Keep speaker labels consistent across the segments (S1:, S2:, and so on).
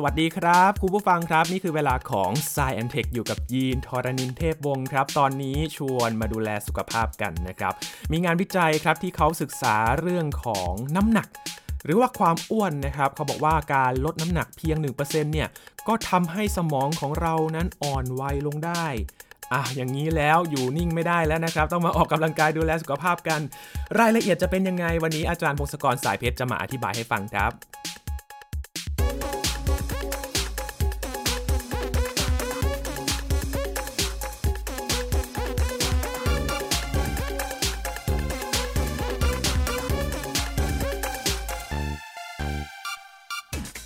S1: สวัสดีครับคุณผู้ฟังครับ นี่คือเวลาของ s ซแอนเทคอยู่กับยีนทรณินเทพวงศ์ครับ ตอนนี้ชวนมาดูแลสุขภาพกันนะครับ มีงานวิจัยครับที่เขาศึกษาเรื่องของน้ำหนัก หรือว่าความอ้วนนะครับ เขาบอกว่าการลดน้ำหนักเพียง 1%เนี่ยก็ทำให้สมองของเรานั้นอ่อนวัยลงได้อะอย่างนี้แล้วอยู่นิ่งไม่ได้แล้วนะครับ ต้องมาออกกำลังกายดูแลสุขภาพกัน รายละเอียดจะเป็นยังไงวันนี้อาจารย์พงศกรสายเพชรจะมาอธิบายให้ฟังครับ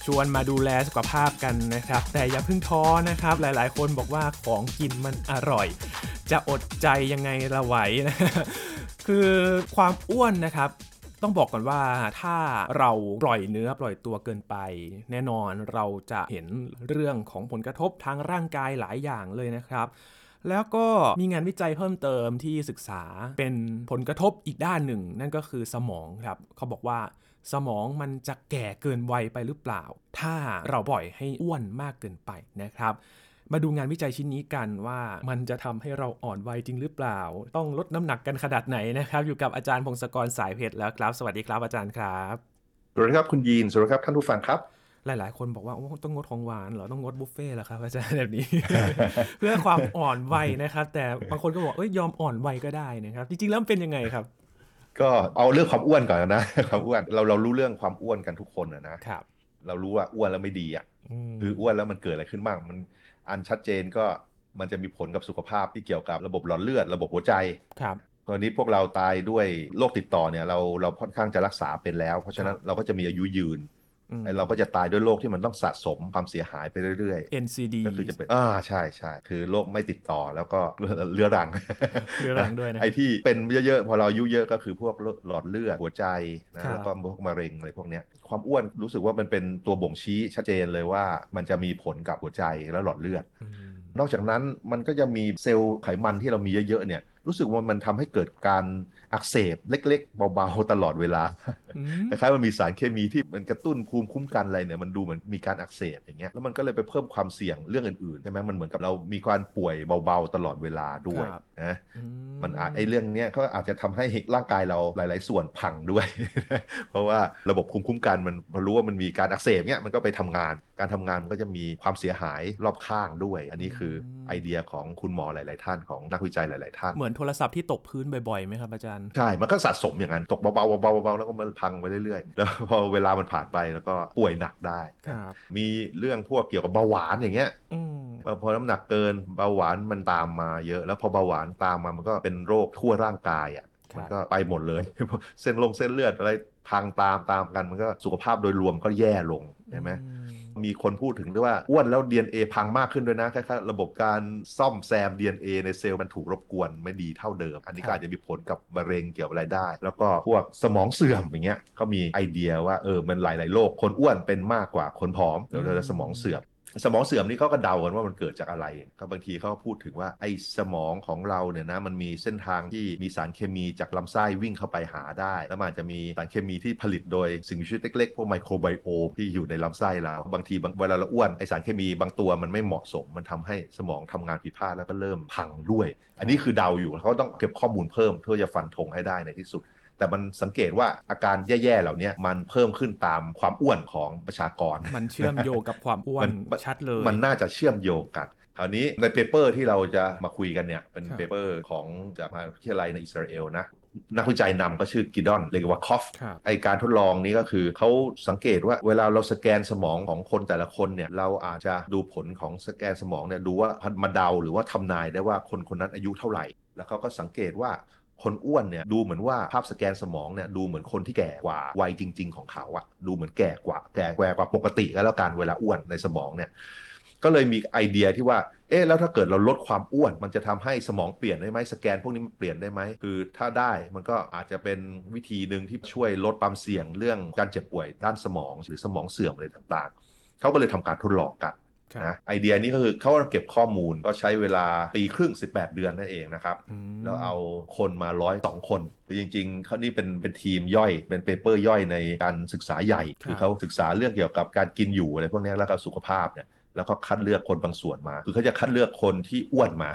S1: ชวนมาดูแลสุขภาพกันนะครับ แต่อย่าเพิ่งท้อนะครับ หลายๆ คนบอกว่าของกินมันอร่อย จะอดใจยังไงละไหวนะคือความอ้วนนะครับต้องบอกก่อนว่าถ้าเราปล่อยเนื้อปล่อยตัวเกินไป แน่นอนเราจะเห็นเรื่องของผลกระทบทางร่างกายหลายอย่างเลยนะครับ แล้วก็มีงานวิจัยเพิ่มเติมที่ศึกษาเป็นผลกระทบอีกด้านหนึ่ง นั่นก็คือสมองครับ เขาบอกว่า สมองมันจะแก่เกินวัยไปหรือเปล่า ถ้าเราปล่อยให้อ้วนมากเกินไปนะครับมาดูงานวิจัยชิ้นนี้กันว่ามันจะทำให้เราอ่อนวัยจริงหรือเปล่า ต้องลดน้ำหนักกันขนาดไหนนะครับ อยู่กับอาจารย์พงศกรสายเพชรแล้วครับ สวัสดีครับอาจารย์ครับ
S2: สวัสดีครับคุณยีนสวัสดีครับท่านผู้ฟังครับ
S1: หลาย ๆ คนบอกว่าโอ้ต้องงดของหวานเหรอต้องงดบุฟเฟ่ต์เหรอครับอาจารย์แบบนี้ เพื่อความอ่อนวัยนะครับ แต่บางคนก็บอกเอ้ยยอมอ่อนวัยก็ได้นะครับ จริง ๆ แล้วมันเป็นยังไงครับ
S2: ก็เอาเรื่องความอ้วนก่อนนะความอ้วนเราเรารู้เรื่องความอ้วนกันทุกคนนะนะครับ เรารู้ว่าอ้วนแล้วไม่ดีอะ
S1: ม
S2: คืออ้วนแล้วมันเกิดอะไรขึ้นบ้างมันอันชัดเจนก็มันจะมีผลกับสุขภาพที่เกี่ยวกับระบบหลอดเลือดระบบหัวใจ
S1: ครับ
S2: ตอนนี้พวกเราตายด้วยโรคติดต่อเนี่ยเราเราค่อนข้างจะรักษาเป็นแล้ว เพราะฉะนั้นเราก็จะมีอายุยืน
S1: อืม
S2: ไอ้เราก็จะตายด้วยโรคที่มันต้องสะสมความเสียหายไปเรื่อย
S1: NCD
S2: ๆก็คือจะเป็นอ่าใช่ใช่คือโรคไม่ติดต่อแล้วก็เรื้อรัง
S1: เรื้อรังด้วยนะ
S2: ไอ้ที่เป็นเยอะๆ พอเราอายุเยอะก็คือพวกหลอดเลือดหัวใจ
S1: ครั
S2: นะ
S1: บ
S2: แล้วก็พวกมะเร็งอะไรพวกเนี้ยความอ้วนรู้สึกว่ามันเป็นตัวบ่งชี้ชัดเจนเลยว่ามันจะมีผลกับหัวใจและหลอดเลือด
S1: อืม
S2: นอกจากนั้นมันก็จะมีเซลล์ไขมันที่เรามีเยอะๆเนี่ย รู้สึกว่ามันทำให้เกิดการอักเสบเล็ก ๆ เบาๆตลอดเวลา
S1: อืม
S2: คล้ายๆมันมีสารเคมีที่มันกระตุ้นภูมิคุ้มกันอะไรเนี่ยมันดูเหมือนมีการอักเสบอย่างเงี้ยแล้วมันก็เลยไปเพิ่มความเสี่ยงเรื่องอื่นๆใช่ไหมมันเหมือนกับเรามีการป่วยเบาๆตลอดเวลาด้วย
S1: ครับ
S2: นะ
S1: อื
S2: มันอาจไอ้เรื่องเนี้ยก็อาจจะทำให้ร่างกายเราหลาย ๆ ส่วนพังด้วย เพราะว่าระบบภูมิคุ้มกันมันพอรู้ว่ามันมีการอักเสบเนี้ยมันก็ไปทำงาน การทำงานมันก็จะมีความเสียหายรอบข้างด้วย อันนี้คือไอเดียของคุณหมอหลาย ๆ ท่านของนักวิจัยหลาย ๆ ท่าน
S1: เหมือนโทรศัพท์ที่ตกพื้นบ่อยๆไหมครับอาจารย์
S2: ใช่ มันก็สะสมอย่างนั้น ตกเบาๆเบาๆเบาๆแล้วก็มันพังไปเรื่อยๆ แล้วพอเวลามันผ่านไปแล้วก็ป่วยหนักได้
S1: ครับ
S2: มีเรื่องพวกเกี่ยวกับเบาหวานอย่างเงี้ย
S1: อืม
S2: พอน้ำหนักเกินเบาหวานมันตามมาเยอะ แล้วพอเบาหวานตามมามันก็เป็นโรคทั่วร่างกายอะ
S1: ครับ
S2: มันก็ไปหมดเลย เส้นลงเส้นเลือดอะไรพังตามตามกันมันก็สุขภาพโดยรวมก็แย่ลงใช่ไหม
S1: อื ม
S2: มีคนพูดถึงด้วยว่าอ้วนแล้ว DNA พังมากขึ้นด้วยนะคล้ายๆระบบการซ่อมแซม DNA ในเซลล์มันถูกรบกวนไม่ดีเท่าเดิม อันนี้
S1: ครับ
S2: ก็อาจจะมีผลกับมะเร็งเกี่ยวกับอะไรได้ แล้วก็พวกสมองเสื่อมอย่างเงี้ยเขามีไอเดียว่าเออมันหลายๆโรคคนอ้วนเป็นมากกว่าคนผอมเดี๋ยวเราจะสมองเสื่อม สมองเสื่อมนี่เขาก็เดากันว่ามันเกิดจากอะไรก็บางทีเขาก็พูดถึงว่าไอ้สมองของเราเนี่ยนะมันมีเส้นทางที่มีสารเคมีจากลำไส้วิ่งเข้าไปหาได้ แล้วมันจะมีสารเคมีที่ผลิตโดยสิ่งมีชีวิตเล็กๆพวกไมโครไบโอมที่อยู่ในลำไส้เราบางทีเวลาเราอ้วนไอสารเคมีบางตัวมันไม่เหมาะสม มันทำให้สมองทำงานผิดพลาดแล้วก็เริ่มพังด้วย อันนี้คือเดาอยู่เขาต้องเก็บข้อมูลเพิ่มเพื่อจะฟันธงให้ได้ในที่สุด แต่มันสังเกตว่าอาการแย่ๆเหล่านี้มันเพิ่มขึ้นตามความอ้วนของประชากร
S1: มันเชื่อมโยงกับความอ้วน
S2: มัน
S1: ชัดเลย
S2: มันน่าจะเชื่อมโยงกันคราวนี้ใน paper ที่เราจะมาคุยกันเนี่ย เป็น
S1: ครับ
S2: paper ของจากมหาวิทยาลัยในอิสราเอลนะนักวิจัยนำก็ชื่อ Gidon Levakov ค
S1: รับ
S2: ไอการทดลองนี้ก็คือเขาสังเกตว่าเวลาเราสแกนสมองของคนแต่ละคนเนี่ย เราอาจจะดูผลของสแกนสมองเนี่ยดูว่ามาเดาหรือว่าทำนายได้ว่าคนคนนั้นอายุเท่าไหร่ แล้วเขาก็สังเกตว่า คนอ้วนเนี่ยดูเหมือนว่าภาพสแกนสมองเนี่ยดูเหมือนคนที่แก่กว่าวัยจริง ๆ ของเขาอะดูเหมือนแก่กว่าแก่กว่าปกติก็แล้วกันเวลาอ้วนในสมองเนี่ยก็เลยมีไอเดียที่ว่า เอ๊ะ แล้วถ้าเกิดเราลดความอ้วน มันจะทำให้สมองเปลี่ยนได้ไหมสแกนพวกนี้มันเปลี่ยนได้ไหม คือถ้าได้มันก็อาจจะเป็นวิธีหนึ่งที่ช่วยลดความเสี่ยงเรื่องการเจ็บป่วยด้านสมองหรือสมองเสื่อมอะไรต่างๆ เขาก็เลยทำการทดลองกัน นะไอเดียนี้ก็คือเขาเก็บข้อมูลก็ใช้เวลาปีครึ่ง 18 เดือนนั่นเองนะครับ
S1: อืม
S2: แล้วเอาคนมาร้อยสองคนคือจริงๆเขานี่เป็นเป็นทีมย่อยเป็น paper ย่อยในการศึกษาใหญ่
S1: ครับ
S2: คือเขาศึกษาเรื่องเกี่ยวกับการกินอยู่อะไรพวกนี้แล้วก็สุขภาพเนี่ยแล้วก็คัดเลือกคนบางส่วนมา คือเขาจะคัดเลือกคนที่อ้วนมา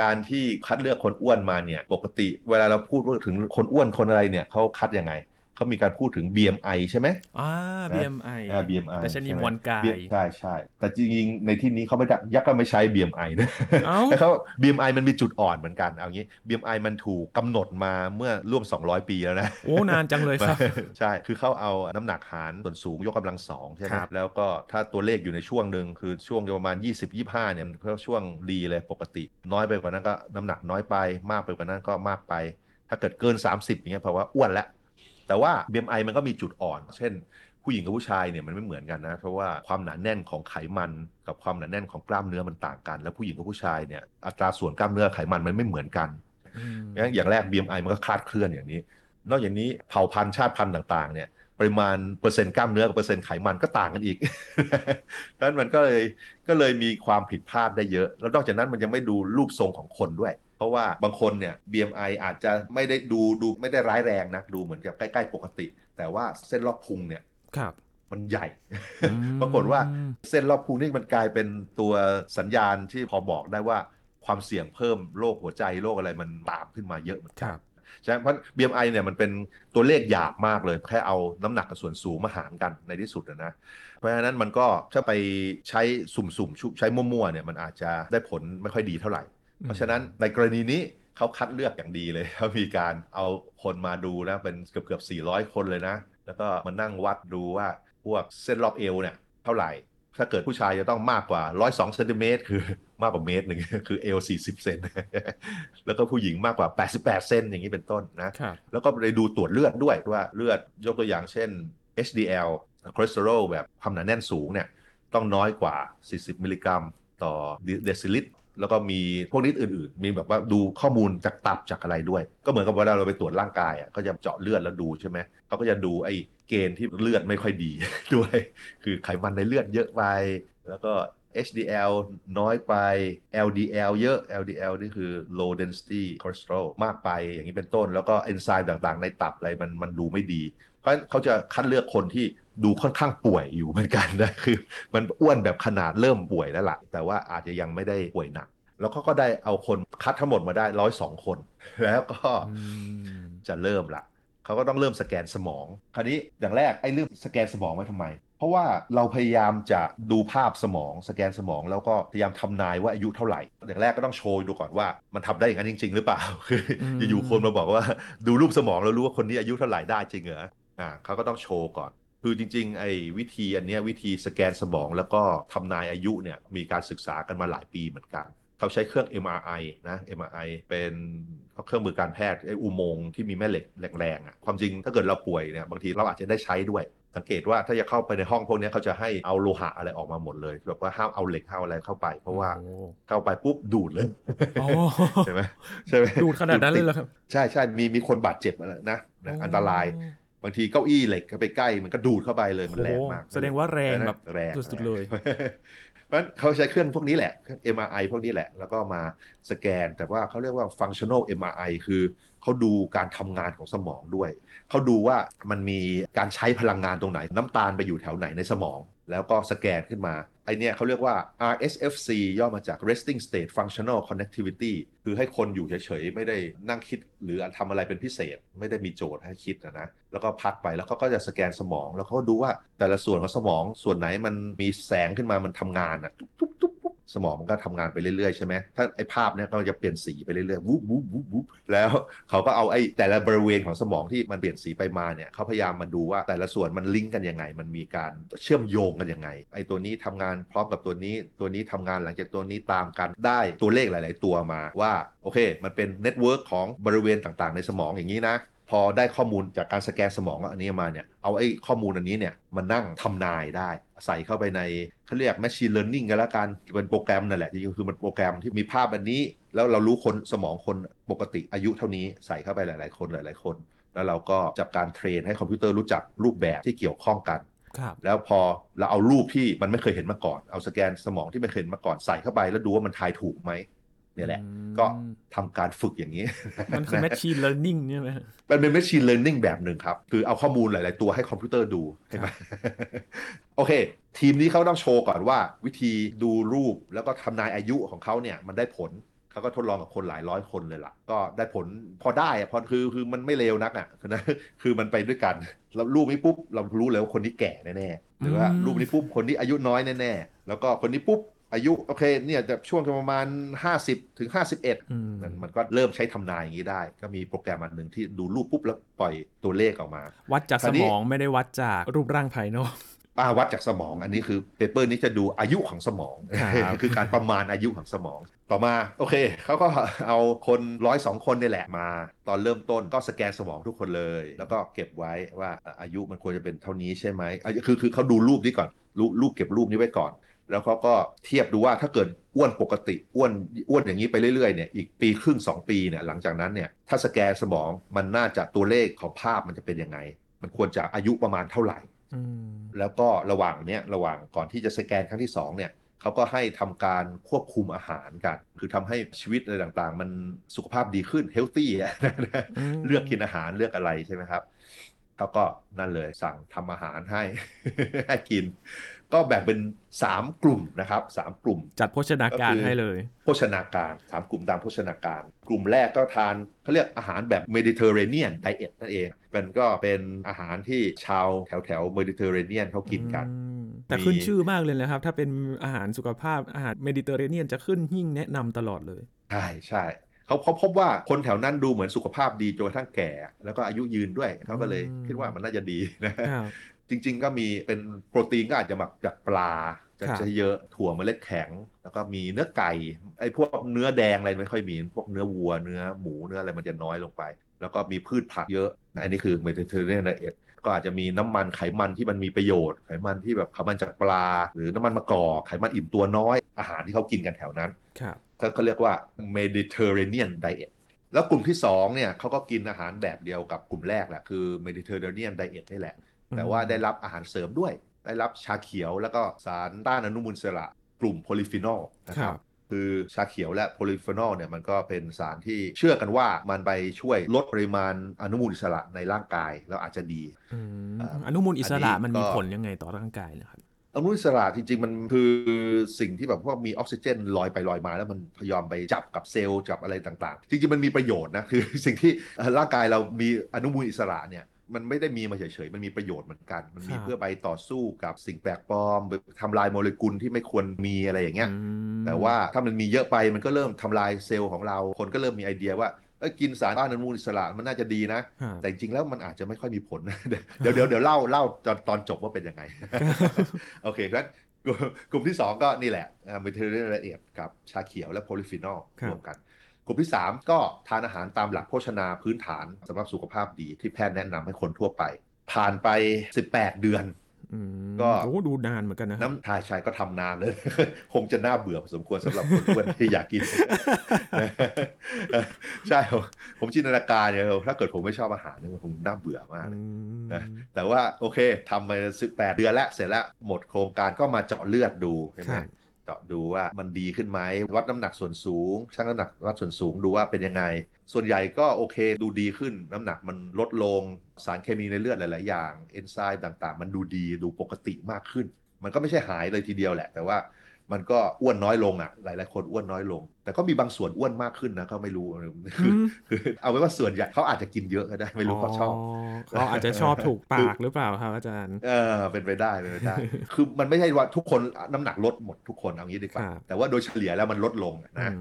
S2: การที่คัดเลือกคนอ้วนมาเนี่ย ปกติเวลาเราพูดถึงคนอ้วนคนอะไรเนี่ยเขาคัดยังไง เขามีการพูดถึง BMI ใช่ไหม
S1: อ่า
S2: นะ
S1: BMI
S2: อ่า BMI
S1: แต่ชนี
S2: ใช่ไห
S1: มวลกาย
S2: ใช่ใช่ แต่จริงๆ ในที่นี้เขาไม่ได้ยักษ์ก็ไม่ใช้ BMI นะ
S1: เอ้า
S2: แต่เขา BMI มันมีจุดอ่อนเหมือนกัน เอางี้ BMI มันถูกกำหนดมาเมื่อร่วม 200 ปีแล้วนะ
S1: โอ้ นานจังเลยครับ
S2: ใช่ คือเขาเอาน้ำหนักหารส่วนสูงยกกำลังสองใช่ไหม
S1: ครับ
S2: แล้วก็ถ้าตัวเลขอยู่ในช่วงหนึ่งคือช่วงประมาณ 20-25 เนี่ยมันก็ช่วงดีเลยปกติ น้อยไปกว่านั้นก็น้ำหนักน้อยไปมากไปกว่านั้นก็มากไป ถ้าเกิดเกิน 30อย่างเงี้ยแปลว่าอ้วนแล้ว แต่ว่า BMI มันก็มีจุดอ่อน เช่น ผู้หญิงกับผู้ชายเนี่ยมันไม่เหมือนกันนะ เพราะว่าความหนาแน่นของไขมันกับความหนาแน่นของกล้ามเนื้อมันต่างกัน แล้วผู้หญิงกับผู้ชายเนี่ยอัตราส่วนกล้ามเนื้อไขมันมันไม่เหมือนกัน
S1: อืม
S2: งั้นอย่างแรก BMI มันก็คลาดเคลื่อนอย่างนี้ นอกจากนี้เผ่าพันธุ์ชาติพันธุ์ต่างๆเนี่ยปริมาณเปอร์เซ็นต์กล้ามเนื้อกับเปอร์เซ็นต์ไขมันก็ต่างกันอีกดังนั้นมันก็เลยก็เลยมีความผิดพลาดได้เยอะ แล้วนอกจากนั้นมันยังไม่ดูรูปทรงของคนด้วย เพราะว่าบางคนเนี่ย BMI อาจจะไม่ได้ดูดูไม่ได้ร้ายแรงนะดูเหมือนกับใกล้ๆปกติ แต่ว่าเส้นรอบพุงเนี่ย
S1: ครับ
S2: มันใหญ่
S1: อืม
S2: ปรากฏว่าเส้นรอบพุงนี่มันกลายเป็นตัวสัญญาณที่พอบอกได้ว่าความเสี่ยงเพิ่มโรคหัวใจโรคอะไรมันตามขึ้นมาเยอะเหมือน
S1: ค
S2: กัน
S1: รับ
S2: ใช่ไหมเพราะ BMI เนี่ยมันเป็นตัวเลขหยาบมากเลย แค่เอาน้ำหนักกับส่วนสูงมาหารกันในที่สุดนะนะเพราะฉะนั้นมันก็ถ้าไปใช้สุ่มๆชุใช้มั่วๆเนี่ยมันอาจจะได้ผลไม่ค่อยดีเท่าไหร่ เพราะฉะนั้นในกรณีนี้เขาคัดเลือกอย่างดีเลยเขามีการเอาคนมาดูแล้วเป็นเกือบเกือบ400 คนเลยนะ แล้วก็มานั่งวัดดูว่าพวกเส้นรอบเอวเนี่ยเท่าไหร่ ถ้าเกิดผู้ชายจะต้องมากกว่า 102เซนติเมตรคือมากกว่าเมตรหนึ่งคือเอว40เซนแล้วก็ผู้หญิงมากกว่า 88 เซ็นอย่างนี้เป็นต้นนะ
S1: ครับ
S2: แล้วก็ไปดูตรวจเลือดด้วยว่าเลือดยกตัวอย่างเช่น HDL คอเลสเตอรอลแบบความหนาแน่นสูงเนี่ยต้องน้อยกว่า 40 มิลลิกรัม ต่อเดซิลิตร แล้วก็มีพวกนี้อื่น ๆ มีแบบว่าดูข้อมูลจากตับจากอะไรด้วย ก็เหมือนกับเวลาเราไปตรวจร่างกายอะก็จะเจาะเลือดแล้วดูใช่ไหมเขาก็จะดูไอ้เกณฑ์ที่เลือดไม่ค่อยดี ด้วย คือไขมันในเลือดเยอะไปแล้วก็ HDL น้อยไป LDL เยอะ LDL นี่คือ low density cholesterol มากไปอย่างนี้เป็นต้น แล้วก็เอนไซม์ต่างๆ ในตับอะไรมันมันดูไม่ดี เพราะฉะนั้นเขาจะคัดเลือกคนที่ดูค่อนข้างป่วยอยู่เหมือนกันนะคือ มันอ้วนแบบขนาดเริ่มป่วยแล้วล่ะ แต่ว่าอาจจะยังไม่ได้ป่วยหนัก แล้วเขาก็ได้เอาคนคัดทั้งหมดมาได้ร้อยสองคน แล้วก็
S1: อืม
S2: จะเริ่มละเขาก็ต้องเริ่มสแกนสมอง คราวนี้อย่างแรกไอ้เรื่องสแกนสมองไว้ทำไม เพราะว่าเราพยายามจะดูภาพสมองสแกนสมอง แล้วก็พยายามทำนายว่าอายุเท่าไหร่อย่างแรกก็ต้องโชว์ดูก่อนว่ามันทำได้อย่างนั้นจริง ๆ หรือเปล่าคืออยู่ๆคนมาบอกว่าดูรูปสมองแล้วรู้ว่าคนนี้อายุเท่าไหร่ได้จริงเหรออ่าเขาก็ต้องโชว์ก่อนคือจริงๆไอ้วิธีอันเนี้ยวิธีสแกนสมองแล้วก็ทำนายอายุเนี่ยมีการศึกษากันมาหลายปีเหมือนกัน เขาใช้เครื่อง MRI นะ MRI เป็นเครื่องมือการแพทย์ไอ้อุโมงค์ที่มีแม่เหล็กแรงๆอะความจริงถ้าเกิดเราป่วยเนี่ยบางทีเราอาจจะได้ใช้ด้วย สังเกตว่าถ้าจะเข้าไปในห้องพวกเนี้ยเขาจะให้เอาโลหะอะไรออกมาหมดเลยแบบว่าห้ามเอาเหล็กห้ามอะไรเข้าไป เพราะว่า
S1: โอ้
S2: เข้าไปปุ๊บดูดเลย
S1: โอ้
S2: ใช่ไหมใช่ไหม
S1: ดูดขนาดนั้นเลยเหรอครับ
S2: ใช่ใช่มีมีคนบาดเจ็บอะไรนะนะอันตรายบางทีเก้าอี้เหล็กเข้าไปใกล้มันก็ดูดเข้าไปเลยมันแรงมาก
S1: โอ้แสดงว่าแรงแบบ
S2: แรง
S1: สุดๆเลย
S2: เพราะฉะนั้นเขาใช้เครื่องพวกนี้แหละเครื่อง MRI พวกนี้แหละ แล้วก็มาสแกน แต่ว่าเขาเรียกว่า functional MRI คือเขาดูการทำงานของสมองด้วย เขาดูว่ามันมีการใช้พลังงานตรงไหน น้ำตาลไปอยู่แถวไหนในสมอง แล้วก็สแกนขึ้นมา ไอเนี่ยเขาเรียกว่า RSFC ย่อมาจาก resting state functional connectivity คือให้คนอยู่เฉยๆ ไม่ได้นั่งคิดหรือทำอะไรเป็นพิเศษ ไม่ได้มีโจทย์ให้คิดนะนะ แล้วก็พักไปแล้วเขาก็จะสแกนสมอง แล้วเขาก็ดูว่าแต่ละส่วนของสมองส่วนไหนมันมีแสงขึ้นมามันทำงานอะตุ๊บตุ๊บตุ๊บตุ๊บ สมองมันก็ทำงานไปเรื่อยๆใช่ไหมถ้าไอ้ภาพเนี่ยก็จะเปลี่ยนสีไปเรื่อยๆวูบวูบวูบวูบแล้วเขาก็เอาไอ้แต่ละบริเวณของสมองที่มันเปลี่ยนสีไปมาเนี่ยเขาพยายามมาดูว่าแต่ละส่วนมันลิงก์กันยังไง มันมีการเชื่อมโยงกันยังไง ไอ้ตัวนี้ทำงานพร้อมกับตัวนี้ ตัวนี้ทำงานหลังจากตัวนี้ตามกันได้ตัวเลขหลาย ๆ ตัวมาว่าโอเค มันเป็น network ของบริเวณต่างๆ ในสมองอย่างนี้นะ พอได้ข้อมูลจากการสแกนสมองอันนี้มาเนี่ย เอาไอ้ข้อมูลอันนี้เนี่ยมานั่งทำนายได้ ใส่เข้าไปในเขาเรียก machine learning กันแล้วกันเป็นโปรแกรมนั่นแหละจริงๆคือมันโปรแกรมที่มีภาพอันนี้ แล้วเรารู้คนสมองคนปกติอายุเท่านี้ใส่เข้าไปหลาย ๆ คนหลาย ๆ คน แล้วเราก็จับการ train ให้คอมพิวเตอร์รู้จักรูปแบบที่เกี่ยวข้องกัน
S1: ครับ
S2: แล้วพอเราเอารูปที่มันไม่เคยเห็นมาก่อน เอาสแกนสมองที่ไม่เคยเห็นมาก่อนใส่เข้าไปแล้วดูว่ามันทายถูกไหม เนี่ยแหละ
S1: อืม
S2: ก็ทำการฝึกอย่างนี้
S1: มันคือ machine learning ใช่ไหมฮะ
S2: มันเป็น machine learning แบบหนึ่งครับ คือเอาข้อมูลหลาย ๆ ตัวให้คอมพิวเตอร์ดูใช่ไหมโอเค ทีมนี้เขาต้องโชว์ก่อนว่า วิธีดูรูปแล้วก็ทำนายอายุของเขาเนี่ยมันได้ผลเขาก็ทดลองกับคนหลายร้อยคนเลยล่ะ ก็ได้ผลพอได้อะพอคือคือมันไม่เลวนักอะนะคือมันไปด้วยกันแล้วรูปนี้ปุ๊บเรารู้เลยว่าคนนี้แก่แน่ๆหรือว่า
S1: อืม
S2: รูปนี้ปุ๊บคนนี้อายุน้อยแน่ๆแล้วก็คนนี้ปุ๊บ อายุโอเคเนี่ยจะช่วงประมาณ 50 ถึง 51
S1: อืม
S2: มันมันก็เริ่มใช้ทำนายอย่างนี้ได้ ก็มีโปรแกรมอันหนึ่งที่ดูรูปปุ๊บแล้วปล่อยตัวเลขออกมา
S1: วัดจาก
S2: คราวนี้ส
S1: มองไม่ได้วัดจากรูปร่างภายนอก
S2: อ่าวัดจากสมอง อันนี้คือ paper นี้จะดูอายุของสมอง
S1: ครับ
S2: คือการประมาณอายุของสมอง ต่อมาโอเคเขาก็เอาคนร้อยสองคนนี่แหละมา ตอนเริ่มต้นก็สแกนสมองทุกคนเลย แล้วก็เก็บไว้ว่าอายุมันควรจะเป็นเท่านี้ใช่ไหมอายุคือคือเขาดูรูปนี้ก่อนรูปรูปเก็บรูปนี้ไว้ก่อน แล้วเขาก็เทียบดูว่าถ้าเกิดอ้วนปกติอ้วนอ้วนอย่างนี้ไปเรื่อยๆเนี่ยอีกปีครึ่ง 2 ปีเนี่ยหลังจากนั้นเนี่ยถ้าสแกนสมองมันน่าจะตัวเลขของภาพมันจะเป็นยังไง มันควรจะอายุประมาณเท่าไหร่
S1: อืม
S2: แล้วก็ระหว่างเนี้ยระหว่างก่อนที่จะสแกนครั้งที่2เนี่ยเขาก็ให้ทำการควบคุมอาหารกัน คือทำให้ชีวิตอะไรต่างๆ มันสุขภาพดีขึ้นเฮลตี้อะ
S1: อืม
S2: เลือกกินอาหารเลือกอะไรใช่ไหมครับเขาก็นั่นเลยสั่งทำอาหารให้ให้กิน ก็แบ่งเป็น 3 กลุ่มนะครับสามกลุ่ม
S1: จัดโภชนาการ
S2: ก็คือ
S1: ให้เลย
S2: โภชนาการสามกลุ่มตามโภชนาการ กลุ่มแรกก็ทานเขาเรียกอาหารแบบ Mediterranean diet นั่นเองมันก็เป็นอาหารที่ชาวแถวแถวเมดิเตอร์เรเนียนเขากินกัน
S1: อืมแต่
S2: มี
S1: ขึ้นชื่อมากเลยนะครับ ถ้าเป็นอาหารสุขภาพอาหารเมดิเตอร์เรเนียนจะขึ้นหิ้งแนะนำตลอดเลย
S2: ใช่ใช่ เขาเขาพบว่าคนแถวนั้นดูเหมือนสุขภาพดีจนกระทั่งแก่ แล้วก็อายุยืนด้วยเขาก็เลย
S1: อืม
S2: คิดว่ามันน่าจะดีนะ
S1: ครับ
S2: จริง ๆ ก็มีเป็นโปรตีนก็อาจจะมาจากปลาจะ
S1: ครับ
S2: จะเยอะถั่วเมล็ดแข็ง แล้วก็มีเนื้อไก่ไอ้พวกเนื้อแดงอะไรไม่ค่อยมี พวกเนื้อวัวเนื้อหมูเนื้ออะไรมันจะน้อยลงไป แล้วก็มีพืชผักเยอะ อันนี้คือเมดิเตอร์เรเนียนไดเอทก็อาจจะมีน้ำมันไขมันที่มันมีประโยชน์ ไขมันที่แบบไขมันจากปลา หรือน้ำมันมะกอกไขมันอิ่มตัวน้อยอาหารที่เขากินกันแถวนั้น
S1: ครับ
S2: ก็ก็เรียกว่า Mediterranean Diet แล้วกลุ่มที่2เนี่ยเขาก็กินอาหารแบบเดียวกับกลุ่มแรกแหละคือ Mediterranean Diet นี่แหละ แต่ว่าได้รับอาหารเสริมด้วย ได้รับชาเขียวแล้วก็สารต้านอนุมูลอิสระกลุ่มโพลิฟีนอลนะค
S1: รั
S2: บครั
S1: บ
S2: คือชาเขียวและโพลิฟีนอลเนี่ยมันก็เป็นสารที่เชื่อกันว่ามันไปช่วยลดปริมาณอนุมูลอิสระในร่างกายแล้วอาจจะดี
S1: อืม
S2: อ่า
S1: อนุมูลอิสระ
S2: อันนี้
S1: มันมี
S2: ก็
S1: ผลยังไงต่อร่างกายนะครับ
S2: อนุมูลอิสระจริงๆ มันคือสิ่งที่แบบว่ามีออกซิเจนลอยไปลอยมา แล้วมันพยายามไปจับกับเซลล์จับอะไรต่างๆ จริงๆ มันมีประโยชน์นะ คือสิ่งที่เอ่อร่างกายเรามีอนุมูลอิสระเนี่ยมันไม่ได้มีมาเฉยๆ มันมีประโยชน์เหมือนกัน มันมี
S1: ครับ
S2: เพื่อไปต่อสู้กับสิ่งแปลกปลอมไปทำลายโมเลกุลที่ไม่ควรมีอะไรอย่างเงี้ย
S1: อืม
S2: แต่ว่าถ้ามันมีเยอะไปมันก็เริ่มทำลายเซลล์ของเรา คนก็เริ่มมีไอเดียว่าเอ้ย กินสารต้านอนุมูลอิสระมันน่าจะดีนะ
S1: ครับ
S2: แต่จริงๆแล้วมันอาจจะไม่ค่อยมีผล เดี๋ยวเดี๋ยวเดี๋ยวเล่าเล่าตอนตอนจบว่าเป็นยังไง โอเคงั้นกลุ่มกลุ่มที่ 2 ก็นี่แหละ Mediterranean diet กับชาเขียวและโพลิฟีนอล
S1: ครับ
S2: รวมกัน กลุ่มที่ 3 ก็ทานอาหารตามหลักโภชนาพื้นฐานสำหรับสุขภาพดีที่แพทย์แนะนำให้คนทั่วไป ผ่านไป 18 เดือน
S1: อืม
S2: ก็
S1: โอ้ดูนานเหมือนกันนะครับ
S2: น้ำทายชายก็ทำนานเลย คงจะน่าเบื่อพอสมควรสำหรับคนอ้วนที่อยากกินใช่ผมผมจินตนาการเนี่ยถ้าเกิดผมไม่ชอบอาหารเนี่ยมันคงน่าเบื่อมาก
S1: อืม
S2: นะแต่ว่าโอเคทำไป18เดือนแล้วเสร็จแล้วหมดโครงการก็มาเจาะเลือดดูใช่ไห
S1: ค
S2: ม
S1: รับ
S2: เจาะดูว่ามันดีขึ้นไหมวัดน้ำหนักส่วนสูงชั่งน้ำหนักวัดส่วนสูงดูว่าเป็นยังไง ส่วนใหญ่ก็โอเคดูดีขึ้น น้ำหนักมันลดลงสารเคมีในเลือดหลาย ๆ อย่างเอนไซม์ต่างๆ มันดูดีดูปกติมากขึ้น มันก็ไม่ใช่หายเลยทีเดียวแหละ แต่ว่า มันก็อ้วนน้อยลงอะ หลายๆคนอ้วนน้อยลง แต่ก็มีบางส่วนอ้วนมากขึ้นนะเขาไม่รู้คือคือเอาไว้ว่าส่วนใหญ่เขาอาจจะกินเยอะก็ได้ไม่รู้เขาชอบ
S1: เขาอาจจะชอบถูกปากหรือเปล่าครับอาจารย์
S2: เออเป็นไปได้เป็นไปได้ คือมันไม่ใช่ว่าทุกคนน้ำหนักลดหมดทุกคนเอางี้ดีกว่า
S1: ครับ
S2: แต่ว่าโดยเฉลี่ยแล้วมันลดลงนะ
S1: อืม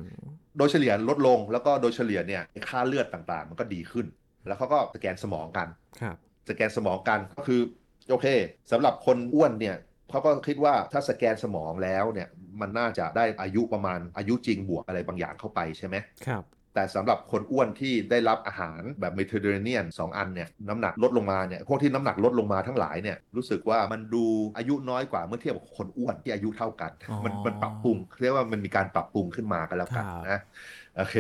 S2: โดยเฉลี่ยลดลงแล้วก็โดยเฉลี่ยเนี่ยค่าเลือดต่างๆ มันก็ดีขึ้น แล้วเขาก็สแกนสมองกัน
S1: ครับ
S2: สแกนสมองกันก็คือโอเคสำหรับคนอ้วนเนี่ย เขาก็คิดว่าถ้าสแกนสมองแล้วเนี่ยมันน่าจะได้อายุประมาณอายุจริงบวกอะไรบางอย่างเข้าไปใช่ไหม
S1: ครับ
S2: แต่สำหรับคนอ้วนที่ได้รับอาหารแบบเมดิเตอร์เรเนียนสองอันเนี่ยน้ำหนักลดลงมาเนี่ยพวกที่น้ำหนักลดลงมาทั้งหลายเนี่ยรู้สึกว่ามันดูอายุน้อยกว่าเมื่อเทียบกับคนอ้วนที่อายุเท่ากัน
S1: อ๋อ
S2: มันมันปรับปรุงเรียกว่ามันมีการปรับปรุงขึ้นมากันแล้วกัน
S1: ครับ
S2: นะ โอเค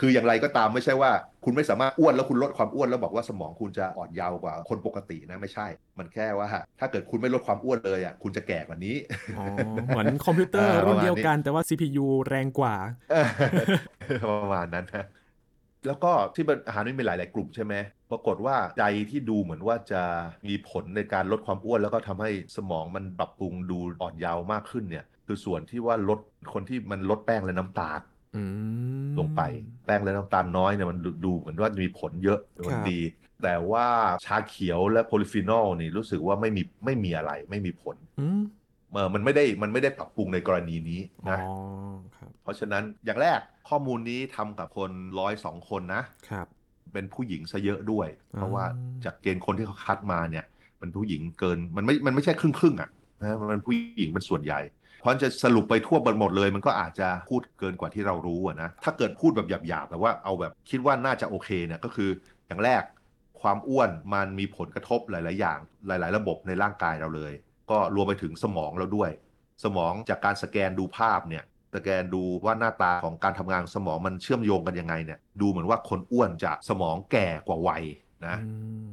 S2: คืออย่างไรก็ตามไม่ใช่ว่า คุณไม่สามารถอ้วนแล้วคุณลดความอ้วนแล้วบอกว่าสมองคุณจะอ่อนเยาว์กว่าคนปกตินะไม่ใช่ มันแค่ว่า ถ้าเกิดคุณไม่ลดความอ้วนเลยอะคุณจะแก่กว่านี้
S1: อ๋อเหมือนคอมพิวเตอร์
S2: เออ
S1: รุ่น
S2: ประมาณ
S1: เดียว
S2: นี้
S1: กันแต่ว่า CPU แรงกว่า
S2: ประมาณนั้นนะแล้วก็ที่มันอาหารนี่มีหลาย ๆ กลุ่มใช่ไหมปรากฏว่าใจที่ดูเหมือนว่าจะมีผลในการลดความอ้วน แล้วก็ทำให้สมองมันปรับปรุงดูอ่อนเยาว์มากขึ้นเนี่ย คือส่วนที่ว่าลดคนที่มันลดแป้งและน้ำตาล
S1: อืม
S2: ลงไป แป้งและน้ำตาลน้อยเนี่ยมันดูดูเหมือนว่าจะมีผลเยอะมัน
S1: ครับ
S2: ดี แต่ว่าชาเขียวและโพลิฟีนอลนี่รู้สึกว่าไม่มีไม่มีอะไรไม่มีผล
S1: อืม
S2: เออมันไม่ได้มันไม่ได้ปรับปรุงในกรณีนี้
S1: อ๋อ
S2: นะ
S1: ครับ
S2: เพราะฉะนั้นอย่างแรกข้อมูลนี้ทำกับคนร้อยสองคนนะ
S1: ครับ
S2: เป็นผู้หญิงซะเยอะด้วย เพราะว่า
S1: อืม
S2: จากเกณฑ์คนที่เขาคัดมาเนี่ย มันผู้หญิงเกินมันไม่มันไม่ใช่ครึ่งครึ่งๆอะนะมันผู้หญิงเป็นส่วนใหญ่ เพราะจะสรุปไปทั่วหมดเลย มันก็อาจจะพูดเกินกว่าที่เรารู้อะนะถ้าเกิดพูดแบบหยาบๆแต่ว่าเอาแบบคิดว่าน่าจะโอเคเนี่ยก็คืออย่างแรกความอ้วนมันมีผลกระทบหลาย ๆ อย่างหลาย ๆ ระบบในร่างกายเราเลย ก็รวมไปถึงสมองเราด้วย สมองจากการสแกนดูภาพเนี่ยสแกนดูว่าหน้าตาของการทำงานของสมองมันเชื่อมโยงกันยังไงเนี่ยดูเหมือนว่าคนอ้วนจะสมองแก่กว่าวัยนะ
S1: อื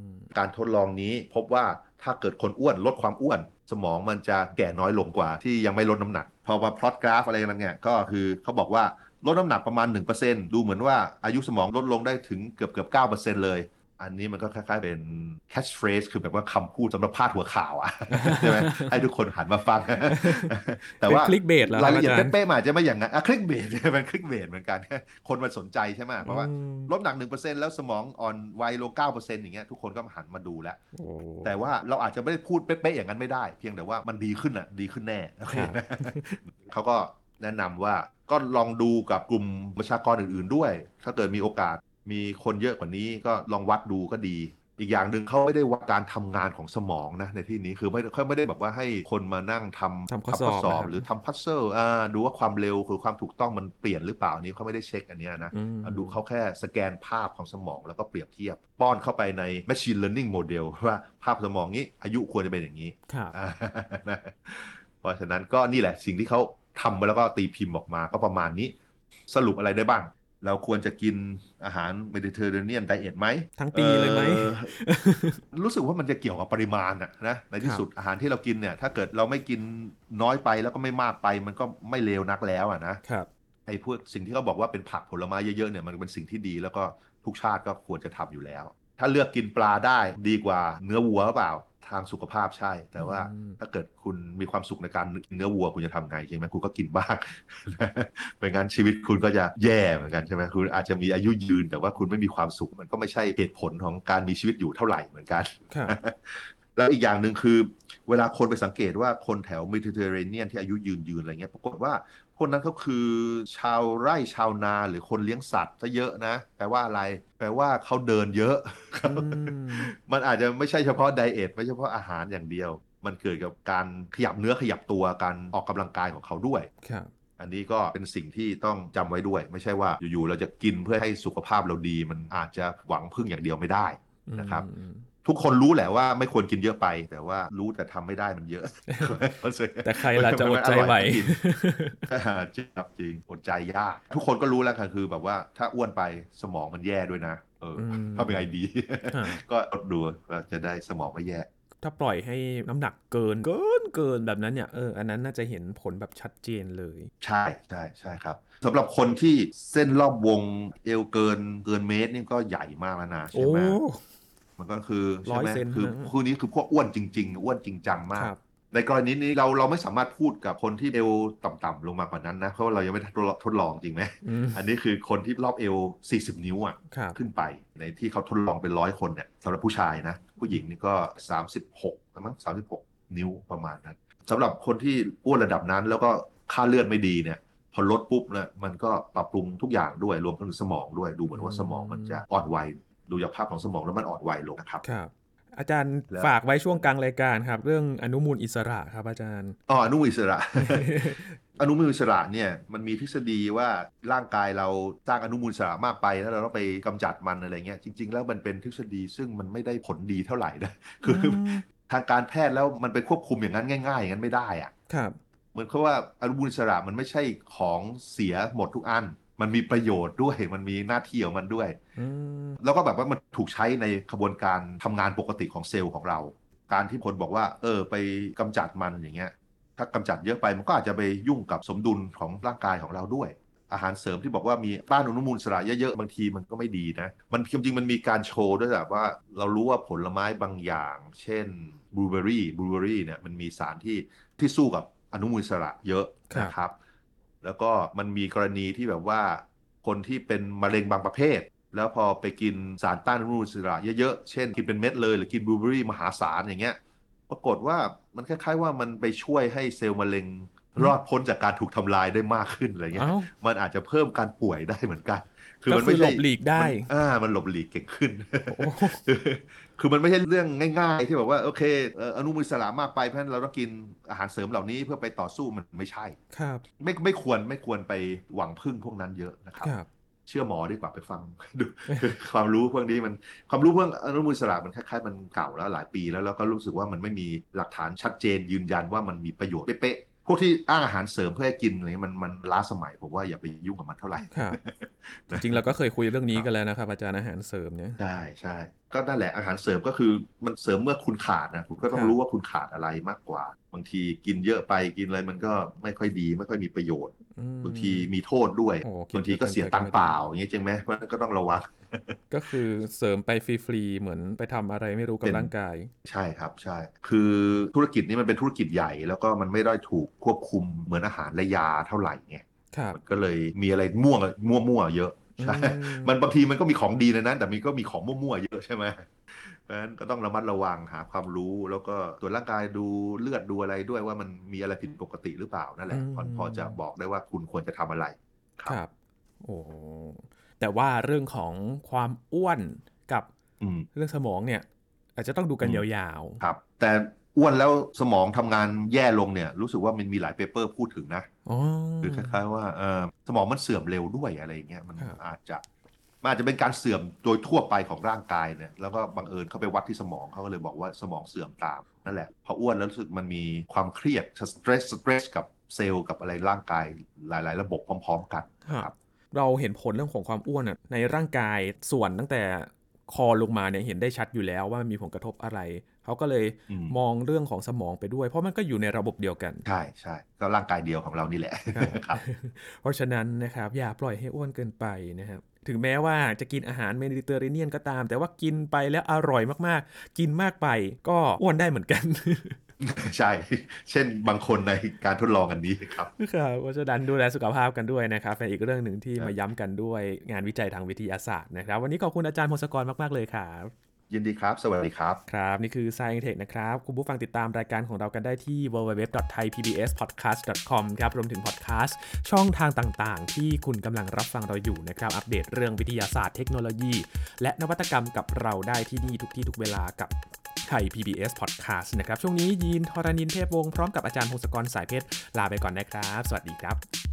S1: ม
S2: การทดลองนี้พบว่าถ้าเกิดคนอ้วนลดความอ้วน สมองมันจะแก่น้อยลงกว่าที่ยังไม่ลดน้ำหนัก พอมาพลอตกราฟอะไรกันเนี่ยก็คือเขาบอกว่าลดน้ำหนักประมาณ 1%ดูเหมือนว่าอายุสมองลดลงได้ถึงเกือบเกือบ9%เลย อันนี้มันก็คล้ายๆเป็น catch phrase คือแบบว่าคำพูดสำหรับพาดหัวข่าวอะใช่ไหมให้ทุกคนหันมาฟัง แต่ว่า
S1: เป็น clickbait เหรอครับ
S2: รายละเอียด
S1: อาจารย์
S2: เป๊ะๆมันอาจจะไม่อย่างนั้นอะคลิกเบสเป็นคลิกเบสเหมือนกัน คนมันสนใจใช่ไหมเพราะว่า
S1: อืม
S2: ลดหนัก1%แล้วสมองอ่อนวัยลง9%อย่างเงี้ยทุกคนก็หันมาดูแล้ว
S1: โอ้
S2: แต่ว่าเราอาจจะไม่ได้พูดเป๊ะๆอย่างนั้นไม่ได้ เพียงแต่ว่ามันดีขึ้นอะดีขึ้นแน่โอเค
S1: ครับ
S2: เขาก็แนะนำว่าก็ลองดูกับกลุ่มประชากรอื่น ๆด้วย ถ้าเกิดมีโอกาส มีคนเยอะกว่านี้ก็ลองวัดดูก็ดี อีกอย่างหนึ่งเขาไม่ได้วัดการทำงานของสมองนะในที่นี้คือไม่เขาไม่ได้แบบว่าให้คนมานั่งทำ
S1: ทำข้อสอบ
S2: สอบ
S1: นะครับ
S2: หรือทำ puzzle อ่าดูว่าความเร็วคือความถูกต้องมันเปลี่ยนหรือเปล่าอันนี้เขาไม่ได้เช็คอันเนี้ยนะ
S1: อืม
S2: ดูเขาแค่สแกนภาพของสมองแล้วก็เปรียบเทียบ ป้อนเข้าไปใน Machine Learning Model ว่าภาพสมองนี้อายุควรจะเป็นอย่างนี้
S1: ครับ
S2: อ่านะเพราะฉะนั้นก็นี่แหละสิ่งที่เขาทำมาแล้วก็ตีพิมพ์ออกมาก็ประมาณนี้ สรุปอะไรได้บ้าง เราควรจะกินอาหารเมดิเตอร์เรเนียนไดเอทไหม
S1: ทั้งปีเลยไหม
S2: ออรู้สึกว่ามันจะเกี่ยวกับปริมาณอะนะในที่สุดอาหารที่เรากินเนี่ย ถ้าเกิดเราไม่กินน้อยไปแล้วก็ไม่มากไป มันก็ไม่เลวนักแล้วอะนะ
S1: ครับ
S2: ไอ้พวกสิ่งที่เขาบอกว่าเป็นผักผลไม้เยอะๆเนี่ยมันเป็นสิ่งที่ดีแล้วก็ทุกชาติก็ควรจะทำอยู่แล้ว ถ้าเลือกกินปลาได้ดีกว่าเนื้อวัวหรือเปล่าทางสุขภาพใช่ แต่ว่า
S1: อืม
S2: ถ้าเกิดคุณมีความสุขในการกินเนื้อวัวคุณจะทำไงใช่ไหมคุณก็กินบ้างไม่งั้นชีวิตคุณก็จะแย่เหมือนกันใช่ไหมคุณอาจจะมีอายุยืน แต่ว่าคุณไม่มีความสุขมันก็ไม่ใช่เหตุผลของการมีชีวิตอยู่เท่าไหร่เหมือนกัน
S1: ครับ
S2: แล้วอีกอย่างหนึ่งคือ เวลาคนไปสังเกตว่าคนแถวเมดิเตอร์เรเนียนที่อายุยืนยืนอะไรเงี้ยปรากฏว่าพ วกนั้นเขาคือชาวไร่ชาวนาหรือคนเลี้ยงสัตว์ซะเยอะนะ แปลว่าอะไร แปลว่าเขาเดินเยอะ
S1: อืม
S2: มันอาจจะไม่ใช่เฉพาะไดเอทไม่ใช่เฉพาะอาหารอย่างเดียว มันเกิดกับการขยับเนื้อขยับตัวการออกกำลังกายของเขาด้วย
S1: ครับ
S2: อันนี้ก็เป็นสิ่งที่ต้องจำไว้ด้วย ไม่ใช่ว่าอยู่ๆเราจะกินเพื่อให้สุขภาพเราดี มันอาจจะหวังพึ่งอย่างเดียวไม่ได้นะครับ
S1: อืม
S2: ทุกคนรู้แหละว่าไม่ควรกินเยอะไป แต่ว่ารู้แต่ทำไม่ได้มันเยอะ
S1: แต่ใครล่ะจะอดใจไหว
S2: มันอร่อยก็กินจริงครับจริงอดใจยากทุกคนก็รู้แล้วค่ะคือแบบว่าถ้าอ้วนไปสมองมันแย่ด้วยนะเอออ
S1: ม
S2: ถ้าเป็นไงดี
S1: อ่า
S2: ก็อดดูว่าจะได้สมองไม่แย่
S1: ถ้าปล่อยให้น้ำหนักเกินเกินเกินแบบนั้นเนี่ยเอออันนั้นน่าจะเห็นผลแบบชัดเจนเลย
S2: ใช่ใช่ใช่ครับสำหรับคนที่เส้นรอบวงเอวเกินเกินเมตรนี่ก็ใหญ่มากแล้วนะ
S1: โอ้
S2: ใช่ไหม มันก็คือใช่ไหม
S1: ร้อยเซน
S2: คือ
S1: นะ
S2: คู่นี้คือพวกอ้วนจริง ๆ อ้วนจริงจังมาก
S1: ครับ
S2: ในกรณีนี้เราเราไม่สามารถพูดกับคนที่เอวต่ำๆลงมากว่านั้นนะเพราะว่าเรายังไม่ได้ทดลองจริงไหม
S1: อืม
S2: อันนี้คือคนที่รอบเอว 40 นิ้วอะ
S1: ครับ
S2: ขึ้นไป ในที่เขาทดลองเป็นร้อยคนเนี่ยสำหรับผู้ชายนะ ผู้หญิงนี่ก็ 36มั้ง36 นิ้วประมาณนั้นสำหรับคนที่อ้วนระดับนั้นแล้วก็ค่าเลือดไม่ดีเนี่ย พอลดปุ๊บเนี่ยมันก็ปรับปรุงทุกอย่างด้วยรวมทั้งสมองด้วยดูเหมือนว่าสมองมันจะอ่อนวัย ดูจากภาพของสมองแล้วมันอ่อนวัยลงนะครับ
S1: ครับอาจารย์
S2: แล้ว
S1: ฝากไว้ช่วงกลางรายการครับ เรื่องอนุมูลอิสระครับอาจารย์
S2: อ๋ออนุมูลอิสระ อนุมูลอิสระเนี่ยมันมีทฤษฎีว่าร่างกายเราสร้างอนุมูลอิสระมากไปแล้วเราต้องไปกำจัดมันอะไรเงี้ยจริง ๆ แล้วมันเป็นทฤษฎีซึ่งมันไม่ได้ผลดีเท่าไหร่นะคืออ
S1: ม
S2: ทางการแพทย์แล้วมันไปควบคุมอย่างนั้นง่าย ๆ อย่างนั้นไม่ได้อะ
S1: ครับ
S2: เหมือนเขาว่าอนุมูลอิสระมันไม่ใช่ของเสียหมดทุกอัน มันมีประโยชน์ด้วยมันมีหน้าที่ของมันด้วย
S1: อืม
S2: แล้วก็แบบว่ามันถูกใช้ในกระบวนการทำงานปกติของเซลล์ของเรา การที่คนบอกว่า เออ ไปกำจัดมันอย่างเงี้ย ถ้ากำจัดเยอะไปมันก็อาจจะไปยุ่งกับสมดุลของร่างกายของเราด้วย อาหารเสริมที่บอกว่ามีต้านอนุมูลอิสระเยอะๆบางทีมันก็ไม่ดีนะ มันจริงๆมันมีการโชว์ด้วยแบบว่าเรารู้ว่าผลไม้บางอย่าง เช่นบลูเบอรี่บลูเบอรี่เนี่ยมันมีสารที่ที่สู้กับอนุมูลอิสระเยอะนะครับ แล้วก็มันมีกรณีที่แบบว่า คนที่เป็นมะเร็งบางประเภท แล้วพอไปกินสารต้านอนุมูลอิสระเยอะๆ เช่นกินเป็นเม็ดเลยหรือกินบลูเบอรี่มหาศาลอย่างเงี้ย ปรากฏว่ามันคล้ายๆ ว่ามันไปช่วยให้เซลล์มะเร็งรอดพ้นจากการถูกทำลายได้มากขึ้นอะไรเงี้ย
S1: เอ้า
S2: มันอาจจะเพิ่มการป่วยได้เหมือนกัน
S1: ก็คือหลบหลีกได้
S2: มันอ่า มันหลบหลีกเก่งขึ้น
S1: โอ้
S2: คือมันไม่ใช่เรื่องง่าย ๆ ที่แบบว่าโอเคเอ่ออนุมูลอิสระมากไปเพราะฉะนั้นเราต้องกินอาหารเสริมเหล่านี้เพื่อไปต่อสู้มันไม่ใช่
S1: ครับ
S2: ไม่ไม่ควรไม่ควรไปหวังพึ่งพวกนั้นเยอะนะครับ
S1: ครับ
S2: เชื่อหมอดีกว่าไปฟังดูความรู้พวกนี้มันความรู้เรื่องอนุมูลอิสระมันคล้ายๆมันเก่าแล้วหลายปีแล้วแล้วก็รู้สึกว่ามันไม่มีหลักฐานชัดเจนยืนยันว่ามันมีประโยชน์เป๊ะๆพวกที่อ้างอาหารเสริมเพื่อให้กินอะไรเงี้ยมันมันล้าสมัยผมว่าอย่าไปยุ่งกับมันเท่าไหร่
S1: ครับจริงๆเราก็เคยคุยเรื่องนี้กันแล้วนะครับอาจารย์อาหารเสริมเนี่ย
S2: ใช่ใช่ ก็นั่นแหละอาหารเสริมก็คือมันเสริมเมื่อคุณขาดนะคุณก็ต้อ
S1: ค
S2: ง
S1: รับ
S2: รู้ว่าคุณขาดอะไรมากกว่า บางทีกินเยอะไปกินอะไรมันก็ไม่ค่อยดีไม่ค่อยมีประโยชน์
S1: อืม
S2: บางทีมีโทษด้วย
S1: โอ้กิน
S2: บางทีก็เสียตังค์เปล่าอย่างเงี้ยจริงไหมเพราะฉะนั้นก็ต้องระวัง
S1: ก็คือเสริมไปฟรีๆเหมือนไปทำอะไรไม่รู้กับ
S2: เป็น
S1: ร่างกาย
S2: ใช่ครับใช่ คือธุรกิจนี้มันเป็นธุรกิจใหญ่ แล้วก็มันไม่ได้ถูกควบคุมเหมือนอาหารและยาเท่าไหร่ไง
S1: ครับ
S2: มันก็เลยมีอะไรม่วงมั่วมั่วๆเยอะ ใช่
S1: อืม
S2: มันบางทีมันก็มีของดีในนั้น แต่มีก็มีของมั่วๆเยอะใช่ไหมเพราะฉะนั้นก็ต้องระมัดระวังหาความรู้แล้วก็ตรวจร่างกายดูเลือดดูอะไรด้วยว่ามันมีอะไรผิดปกติหรือเปล่านั่นแหละพอพอจะบอกได้ว่าคุณควรจะทำอะไร
S1: ครับ โอ้แต่ว่าเรื่องของความอ้วนกับ
S2: อืม
S1: เรื่องสมองเนี่ย อาจจะต้องดูกัน
S2: อืม
S1: ยาว
S2: ครับ แต่อ้วนแล้วสมองทำงานแย่ลงเนี่ย รู้สึกว่ามันมีหลาย paper พูดถึงนะ
S1: ๆ อ๋อ
S2: คือคล้ายๆว่าเออสมองมันเสื่อมเร็วด้วยอะไรอย่างเงี้ยมัน
S1: ครับ
S2: อาจจะมันอาจจะเป็นการเสื่อมโดยทั่วไปของร่างกายเนี่ยแล้วก็บังเอิญเขาไปวัดที่สมองเขาก็เลยบอกว่าสมองเสื่อมตามนั่นแหละพออ้วนแล้วรู้สึกมันมีความเครียด stress stress กับเซลล์กับอะไรร่างกายหลาย ๆ ระบบพร้อม ๆ กัน
S1: ครับ เราเห็นผลเรื่องของความอ้วนอะในร่างกายส่วนตั้งแต่คอลงมาเนี่ยเห็นได้ชัดอยู่แล้วว่ามันมีผลกระทบอะไรเขาก็เลย
S2: อืม
S1: มองเรื่องของสมองไปด้วย เพราะมันก็อยู่ในระบบเดียวกัน
S2: ใช่ใช่ก็ร่างกายเดียวของเรานี่แหละครับ
S1: เพราะฉะนั้นนะครับอย่าปล่อยให้อ้วนเกินไปนะครับถึงแม้ว่าจะกินอาหารเมดิเตอร์เรเนียนก็ตาม แต่ว่ากินไปแล้วอร่อยมากๆ กินมากไปก็อ้วนได้เหมือนกัน
S2: ใช่ เช่นบางคนในการทดลองอันนี้ครับ
S1: ครับเพราะฉะนั้นดูแลสุขภาพกันด้วยนะครับเป็นอีกเรื่องหนึ่งที่
S2: ครับ
S1: มาย้ำกันด้วยงานวิจัยทางวิทยาศาสตร์นะครับ วันนี้ขอบคุณอาจารย์พงศกรมากๆเลยครับ
S2: ยินดีครับ สวัสดีครับ
S1: ครับ นี่คือ Science Tech นะครับ คุณผู้ฟังติดตามรายการของเรากันได้ที่ www.thaipbspodcast.com ครับ รวมถึงพอดแคสต์ช่องทางต่าง ๆ ที่คุณกำลังรับฟังเราอยู่นะครับ อัปเดตเรื่องวิทยาศาสตร์เทคโนโลยี และนวัตกรรมกับเราได้ที่นี่ทุกที่ทุกเวลากับไทย PBS Podcast นะครับ ช่วงนี้ยีนทรณินเทพวงศ์พร้อมกับอาจารย์พงศกรสายเพชรลาไปก่อนนะครับ สวัสดีครับ